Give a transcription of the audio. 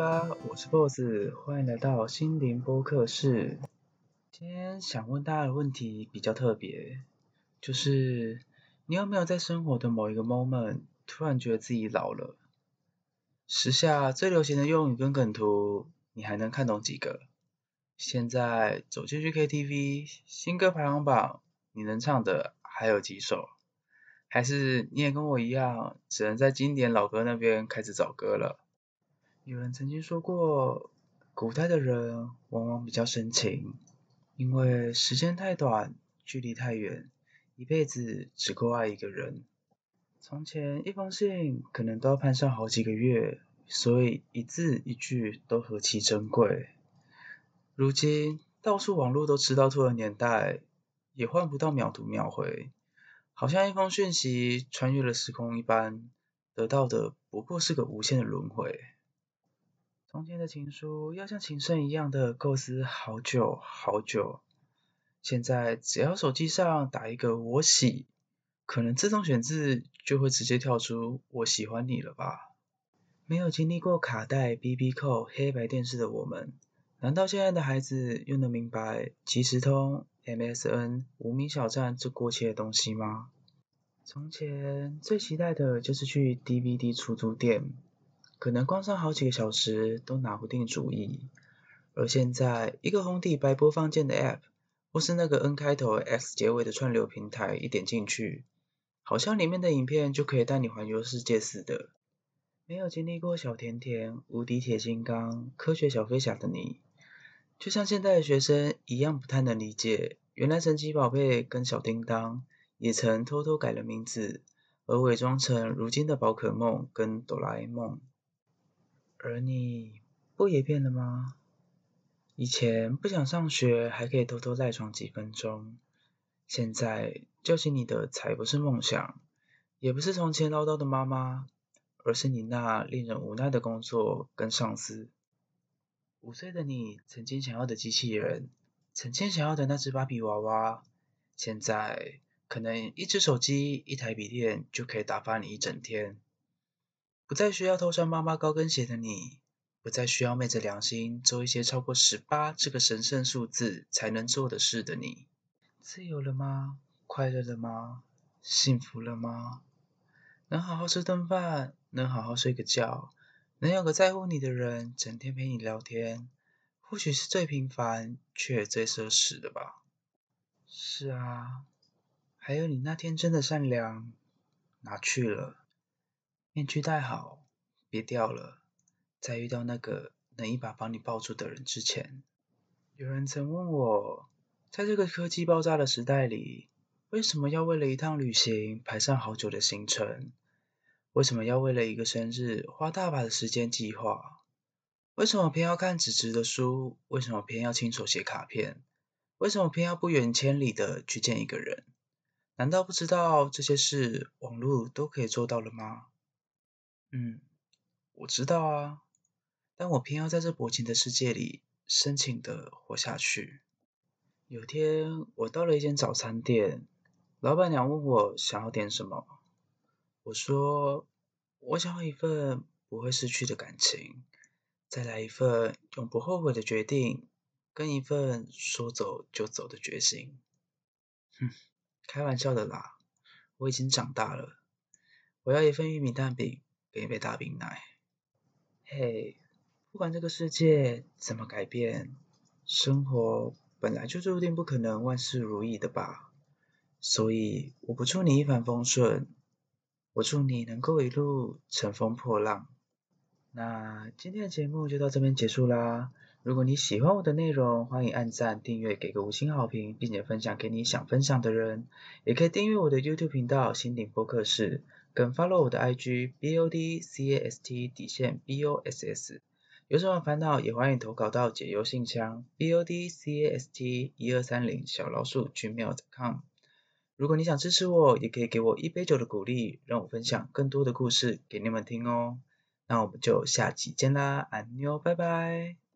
啦，我是 BOSS，欢迎来到心灵播客室。今天想问大家的问题比较特别，就是你有没有在生活的某一个 moment 突然觉得自己老了？时下最流行的用语跟梗图，你还能看懂几个？现在走进去 KTV，新歌排行榜你能唱的还有几首？还是你也跟我一样，只能在经典老歌那边开始找歌了？有人曾经说过，古代的人往往比较深情，因为时间太短，距离太远，一辈子只够爱一个人。从前一封信可能都要盼上好几个月，所以一字一句都何其珍贵。如今到处网络都吃到吐的年代，也换不到秒读秒回，好像一封讯息穿越了时空一般，得到的不过是个无限的轮回。从前的情书要像情圣一样的构思好久好久，现在只要手机上打一个我喜，可能自动选字就会直接跳出我喜欢你了吧？没有经历过卡带、BB 扣、黑白电视的我们，难道现在的孩子又能明白即时通、MSN、无名小站这过期的东西吗？从前最期待的就是去 DVD 出租店。可能逛上好几个小时都拿不定主意，而现在一个红底白播放键的 App，或是那个 N 开头 X 结尾的串流平台，一点进去，好像里面的影片就可以带你环游世界似的。没有经历过小甜甜、无敌铁金刚、科学小飞侠的你，就像现在的学生一样，不太能理解，原来神奇宝贝跟小叮当也曾偷偷改了名字，而伪装成如今的宝可梦跟哆啦 A 梦。而你不也变了吗？以前不想上学，还可以偷偷赖床几分钟。现在叫醒你的才不是梦想，也不是从前唠叨的妈妈，而是你那令人无奈的工作跟上司。五岁的你曾经想要的机器人，曾经想要的那只芭比娃娃，现在可能一只手机、一台笔电就可以打发你一整天。不再需要偷穿妈妈高跟鞋的你，不再需要昧着良心做一些超过十八这个神圣数字才能做的事的你，自由了吗？快乐了吗？幸福了吗？能好好吃顿饭，能好好睡个觉，能有个在乎你的人整天陪你聊天，或许是最平凡却也最奢侈的吧。是啊，还有你那天真的善良，哪去了？面具戴好，别掉了。在遇到那个能一把把你抱住的人之前，有人曾问我，在这个科技爆炸的时代里，为什么要为了一趟旅行排上好久的行程？为什么要为了一个生日花大把的时间计划？为什么偏要看纸质的书？为什么偏要亲手写卡片？为什么偏要不远千里的去见一个人？难道不知道这些事网络都可以做到了吗？嗯，我知道啊，但我偏要在这薄情的世界里深情的活下去。有天，我到了一间早餐店，老板娘问我想要点什么，我说我想要一份不会失去的感情，再来一份永不后悔的决定，跟一份说走就走的决心。哼，开玩笑的啦，我已经长大了，我要一份玉米蛋饼。给一杯大冰奶。嘿，不管这个世界怎么改变，生活本来就注定不可能万事如意的吧。所以我不祝你一帆风顺，我祝你能够一路乘风破浪。那今天的节目就到这边结束啦。如果你喜欢我的内容，欢迎按赞、订阅、给个五星好评，并且分享给你想分享的人。也可以订阅我的 YouTube 频道“心灵播客室”。跟 follow 我的 IG B O D C A S T 底线 B O S S，有什么烦恼也欢迎投稿到解忧信箱 B O D C A S T 一二三零小老鼠 gmail.com。如果你想支持我，也可以给我一杯酒的鼓励，让我分享更多的故事给你们听哦。那我们就下期见啦，安妞，拜拜。